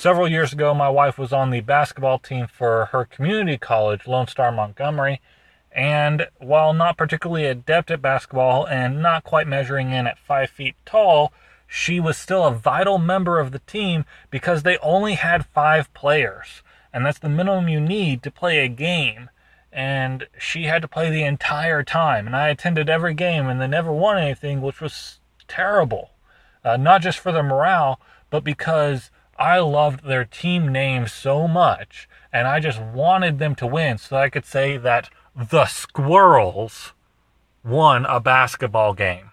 Several years ago, my wife was on the basketball team for her community college, Lone Star Montgomery. And while not particularly adept at basketball and not quite measuring in at five feet tall, she was still a vital member of the team because they only had five players. And that's the minimum you need to play a game. And she had to play the entire time. And I attended every game and they never won anything, which was terrible. Uh, not just for the morale, but because I loved their team name so much. And I just wanted them to win so I could say that the Squirrels won a basketball game.